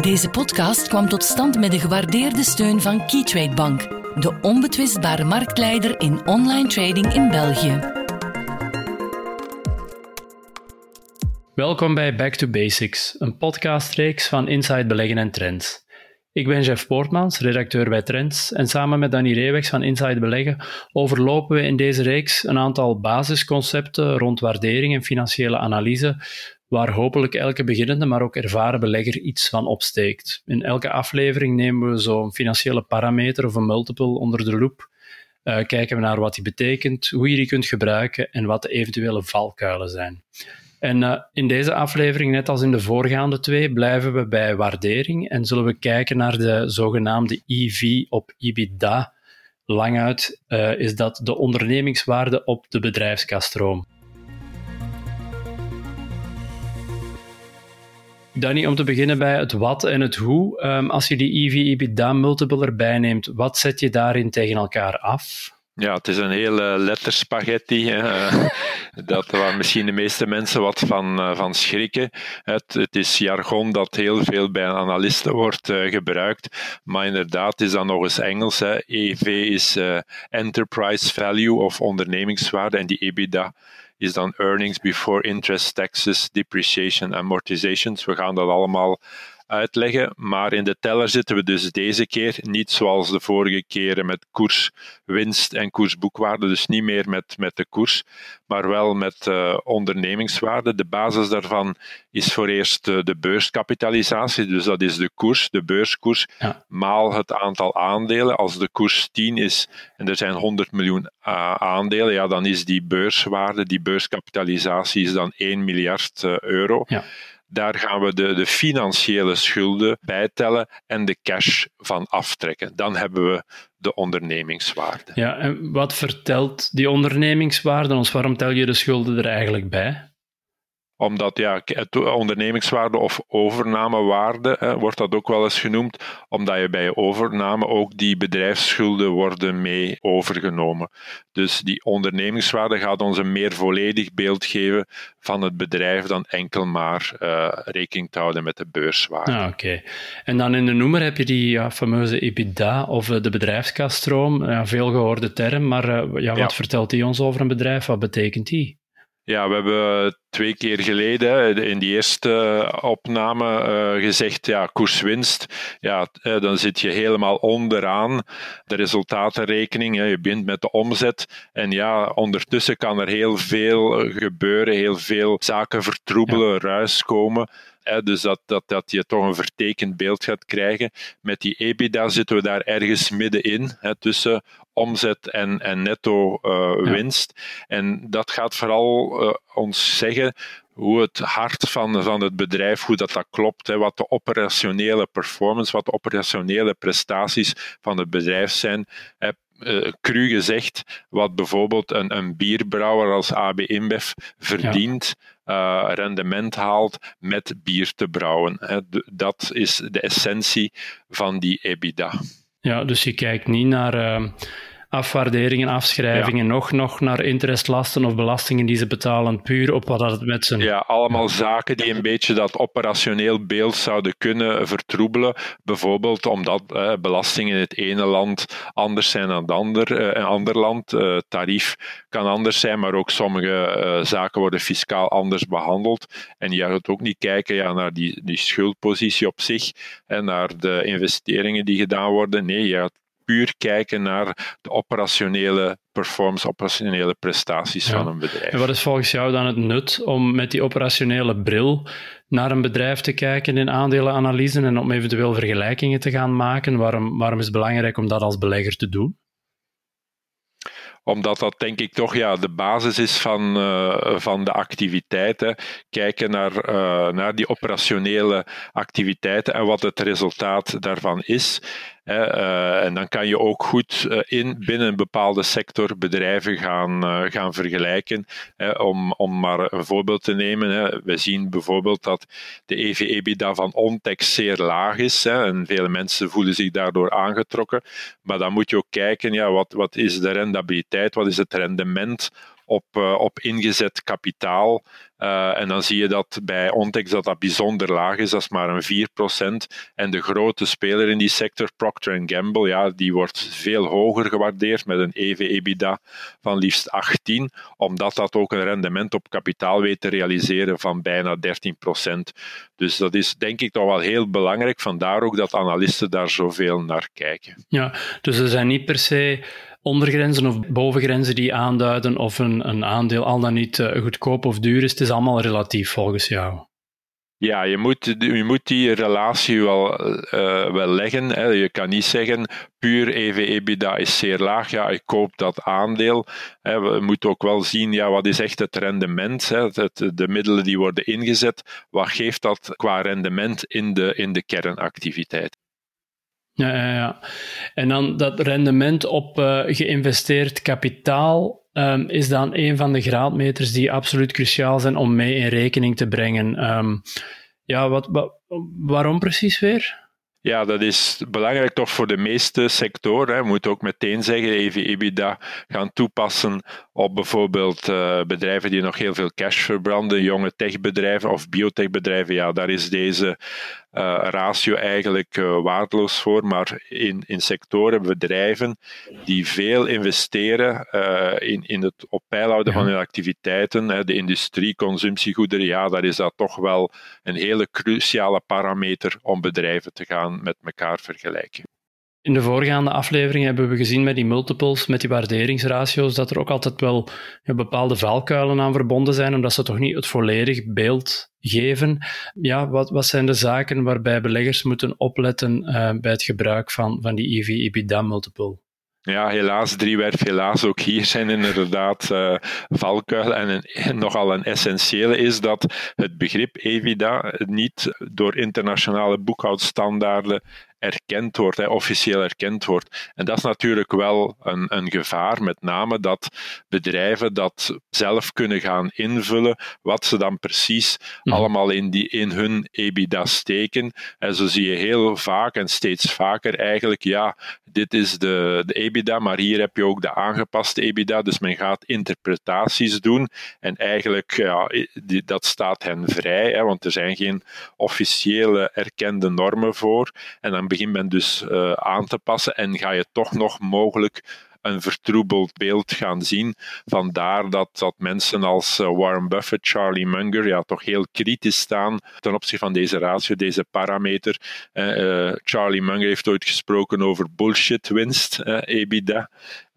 Deze podcast kwam tot stand met de gewaardeerde steun van Keytrade Bank, de onbetwistbare marktleider in online trading in België. Welkom bij Back to Basics, een podcastreeks van Inside Beleggen en Trends. Ik ben Jeff Poortmans, redacteur bij Trends, en samen met Danny Reewegs van Inside Beleggen overlopen we in deze reeks een aantal basisconcepten rond waardering en financiële analyse, waar hopelijk elke beginnende, maar ook ervaren belegger iets van opsteekt. In elke aflevering nemen we zo'n financiële parameter of een multiple onder de loep, uh, kijken we naar wat die betekent, hoe je die kunt gebruiken en wat de eventuele valkuilen zijn. En uh, in deze aflevering, net als in de voorgaande twee, blijven we bij waardering en zullen we kijken naar de zogenaamde EV op EBITDA. Languit uh, is dat de ondernemingswaarde op de bedrijfskaststroom. Danny, om te beginnen bij het wat en het hoe. Um, als je die EV-EBITDA-multiple erbij neemt, wat zet je daarin tegen elkaar af? Ja, het is een hele letterspaghetti. Hè. dat waar misschien de meeste mensen wat van, eh, van schrikken. Het, het is jargon dat heel veel bij analisten wordt uh, gebruikt. Maar inderdaad is dat nog eens Engels. Hè. EV is uh, Enterprise Value of ondernemingswaarde. En die EBITDA is dan Earnings Before Interest, Taxes, Depreciation, Amortizations. We gaan dat allemaal uitleggen. Maar in de teller zitten we dus deze keer niet zoals de vorige keren met koers, winst en koersboekwaarde. Dus niet meer met, met de koers, maar wel met uh, ondernemingswaarde. De basis daarvan is voor eerst uh, de beurskapitalisatie. Dus dat is de koers, de beurskoers, ja. maal het aantal aandelen. Als de koers 10 is en er zijn 100 miljoen uh, aandelen, ja, dan is die beurswaarde, die beurskapitalisatie is dan 1 miljard euro. Ja. Daar gaan we de, de financiële schulden bijtellen en de cash van aftrekken. Dan hebben we de ondernemingswaarde. Ja, en wat vertelt die ondernemingswaarde ons? Waarom tel je de schulden er eigenlijk bij? Omdat ja, ondernemingswaarde of overnamewaarde hè, wordt dat ook wel eens genoemd, omdat je bij overname ook die bedrijfsschulden worden mee overgenomen. Dus die ondernemingswaarde gaat ons een meer volledig beeld geven van het bedrijf dan enkel maar uh, rekening te houden met de beurswaarde. Ah, Oké. En dan in de noemer heb je die ja, fameuze EBITDA of uh, de bedrijfskasstroom. Ja, veel gehoorde term, maar uh, ja, wat ja. vertelt die ons over een bedrijf? Wat betekent die? Ja, we hebben twee keer geleden in die eerste opname uh, gezegd, ja, koerswinst, ja, dan zit je helemaal onderaan de resultatenrekening. Hè. Je begint met de omzet en ja, ondertussen kan er heel veel gebeuren, heel veel zaken vertroebelen, ja. ruis komen. Dus dat, dat, dat je toch een vertekend beeld gaat krijgen. Met die EBITDA zitten we daar ergens middenin, hè, tussen omzet en, en netto uh, winst. En dat gaat vooral uh, ons zeggen hoe het hart van, van het bedrijf, hoe dat, dat klopt, hè, wat de operationele performance, wat de operationele prestaties van het bedrijf zijn. Hè, uh, cru gezegd, wat bijvoorbeeld een, een bierbrouwer als AB InBev verdient, ja. uh, rendement haalt met bier te brouwen. Hè. Dat is de essentie van die EBITDA. Ja, dus je kijkt niet naar uh, afwaarderingen, afschrijvingen, ja. nog, nog naar interestlasten of belastingen die ze betalen, puur op wat het met zijn... Ja, allemaal zaken die een beetje dat operationeel beeld zouden kunnen vertroebelen. Bijvoorbeeld omdat eh, belastingen in het ene land anders zijn dan het ander, eh, een ander land. Uh, tarief kan anders zijn, maar ook sommige zaken worden fiscaal anders behandeld. En je gaat ook niet kijken ja, naar die, die schuldpositie op zich en naar de investeringen die gedaan worden. Nee, je gaat puur kijken naar de operationele performance, operationele prestaties ja. van een bedrijf. En wat is volgens jou dan het nut om met die operationele bril naar een bedrijf te kijken in aandelenanalyse en om eventueel vergelijkingen te gaan maken? Waarom, waarom is het belangrijk om dat als belegger te doen? omdat dat denk ik toch ja, de basis is van, uh, van de activiteiten. Kijken naar, uh, naar die operationele activiteiten en wat het resultaat daarvan is. Uh, en dan kan je ook goed uh, in, binnen een bepaalde sector bedrijven gaan, uh, gaan vergelijken. om, om maar een voorbeeld te nemen. We zien bijvoorbeeld dat de EV-EBITDA van Ontex zeer laag is. En vele mensen voelen zich daardoor aangetrokken. Maar dan moet je ook kijken, ja, wat, wat is de rendabiliteit, wat is het rendement op, op ingezet kapitaal. en dan zie je dat bij Ontex dat dat bijzonder laag is, dat is maar een 4%. En de grote speler in die sector, Procter Gamble, ja, die wordt veel hoger gewaardeerd met een EV-EBITDA van liefst 18, omdat dat ook een rendement op kapitaal weet te realiseren van bijna 13%. Dus dat is denk ik toch wel heel belangrijk, vandaar ook dat analisten daar zoveel naar kijken. Ja, dus er zijn niet per se ondergrenzen of bovengrenzen die aanduiden of een, een aandeel al dan niet uh, goedkoop of duur is. Het is allemaal relatief volgens jou. Ja, je moet, je moet die relatie wel, uh, wel leggen. Hè. Je kan niet zeggen, puur EV-EBITDA is zeer laag. Ja, ik koop dat aandeel. Hè. We moeten ook wel zien, ja, wat is echt het rendement? Hè. De middelen die worden ingezet, wat geeft dat qua rendement in de, in de kernactiviteit? Ja, ja, ja. En dan dat rendement op uh, geïnvesteerd kapitaal um, is dan een van de graadmeters die absoluut cruciaal zijn om mee in rekening te brengen. Um, ja, wat, waarom precies weer? Ja, dat is belangrijk toch voor de meeste sectoren. Je moet ook meteen zeggen, even EBITDA gaan toepassen op bijvoorbeeld uh, bedrijven die nog heel veel cash verbranden, jonge techbedrijven of biotechbedrijven. Ja, daar is deze ratio eigenlijk uh, waardeloos voor. Maar in, in sectoren, bedrijven die veel investeren in, in het op peil houden van hun activiteiten, de industrie, consumptiegoederen, ja, daar is dat toch wel een hele cruciale parameter om bedrijven te gaan met elkaar vergelijken. In de voorgaande aflevering hebben we gezien met die multiples, met die waarderingsratio's, dat er ook altijd wel bepaalde valkuilen aan verbonden zijn, omdat ze toch niet het volledig beeld geven. Ja, wat, wat zijn de zaken waarbij beleggers moeten opletten uh, bij het gebruik van, van die EV-EBITDA-multiple? Ja, helaas, driewerf, helaas. Ook hier zijn inderdaad uh, valkuilen. En, nogal een essentiële is dat het begrip EVIDA niet door internationale boekhoudstandaarden erkend wordt, hè, officieel erkend wordt. En dat is natuurlijk wel een, een gevaar, met name dat bedrijven dat zelf kunnen gaan invullen, wat ze dan precies mhm. allemaal in, die, in hun EBITDA steken. En zo zie je heel vaak en steeds vaker eigenlijk, ja, dit is de, de EBITDA, maar hier heb je ook de aangepaste EBITDA, dus men gaat interpretaties doen. En eigenlijk, ja, die, dat staat hen vrij, hè, want er zijn geen officiële erkende normen voor. En dan begint men dus uh, aan te passen en ga je toch nog mogelijk een vertroebeld beeld gaan zien. Vandaar dat, dat mensen als eh, Warren Buffett, Charlie Munger, ja, toch heel kritisch staan ten opzichte van deze ratio, deze parameter. Uh, Charlie Munger heeft ooit gesproken over bullshit winst, uh, EBITDA.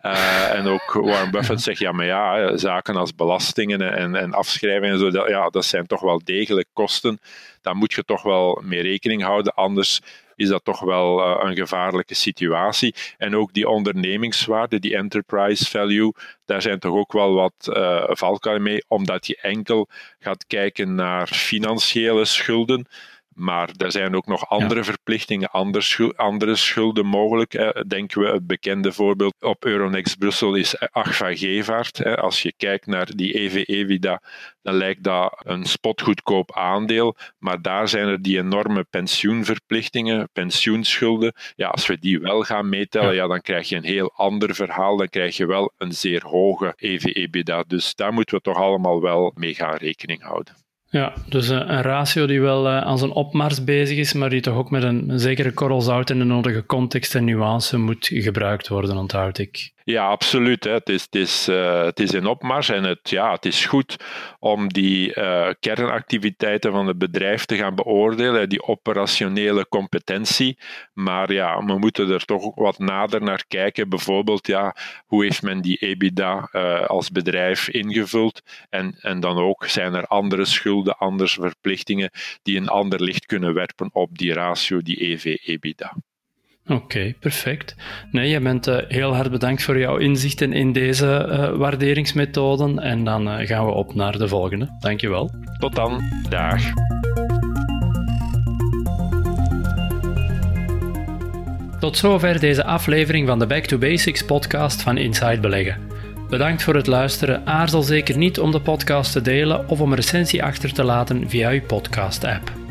Uh, en ook Warren Buffett zegt, ja, maar ja, zaken als belastingen en, en afschrijvingen, zo, dat, ja, dat zijn toch wel degelijk kosten. Daar moet je toch wel mee rekening houden, anders is dat toch wel uh, een gevaarlijke situatie. En ook die ondernemingswaarde, die enterprise value, daar zijn toch ook wel wat uh, valkuilen mee, omdat je enkel gaat kijken naar financiële schulden. Maar er zijn ook nog andere verplichtingen, andere, schulden mogelijk. Denken we het bekende voorbeeld op Euronext Brussel is Agfa Gevaart. Als je kijkt naar die EV-EVIDA, dan lijkt dat een spotgoedkoop aandeel. Maar daar zijn er die enorme pensioenverplichtingen, pensioenschulden. Ja, als we die wel gaan meetellen, ja. dan krijg je een heel ander verhaal. Dan krijg je wel een zeer hoge EV-EBITDA. Dus daar moeten we toch allemaal wel mee gaan rekening houden. Ja, dus eh, een ratio die wel uh, aan zijn opmars bezig is, maar die toch ook met een, zekere korrel zout in de nodige context en nuance moet gebruikt worden, onthoud ik. Ja, absoluut. Hè. Het, is, het, is in opmars en het, ja, het is goed om die uh, kernactiviteiten van het bedrijf te gaan beoordelen, die operationele competentie. Maar ja, we moeten er toch wat nader naar kijken. Bijvoorbeeld, ja, hoe heeft men die EBITDA uh, als bedrijf ingevuld? En, en dan ook, zijn er andere schulden, andere verplichtingen die een ander licht kunnen werpen op die ratio, die EV-EBITDA? Oké, perfect. Nee, je bent uh, heel hard bedankt voor jouw inzichten in deze uh, waarderingsmethoden. En dan uh, gaan we op naar de volgende. Dankjewel. Tot dan. Dag. Tot zover deze aflevering van de Back to Basics podcast van Inside Beleggen. Bedankt voor het luisteren. Aarzel zeker niet om de podcast te delen of om een recensie achter te laten via uw podcast-app.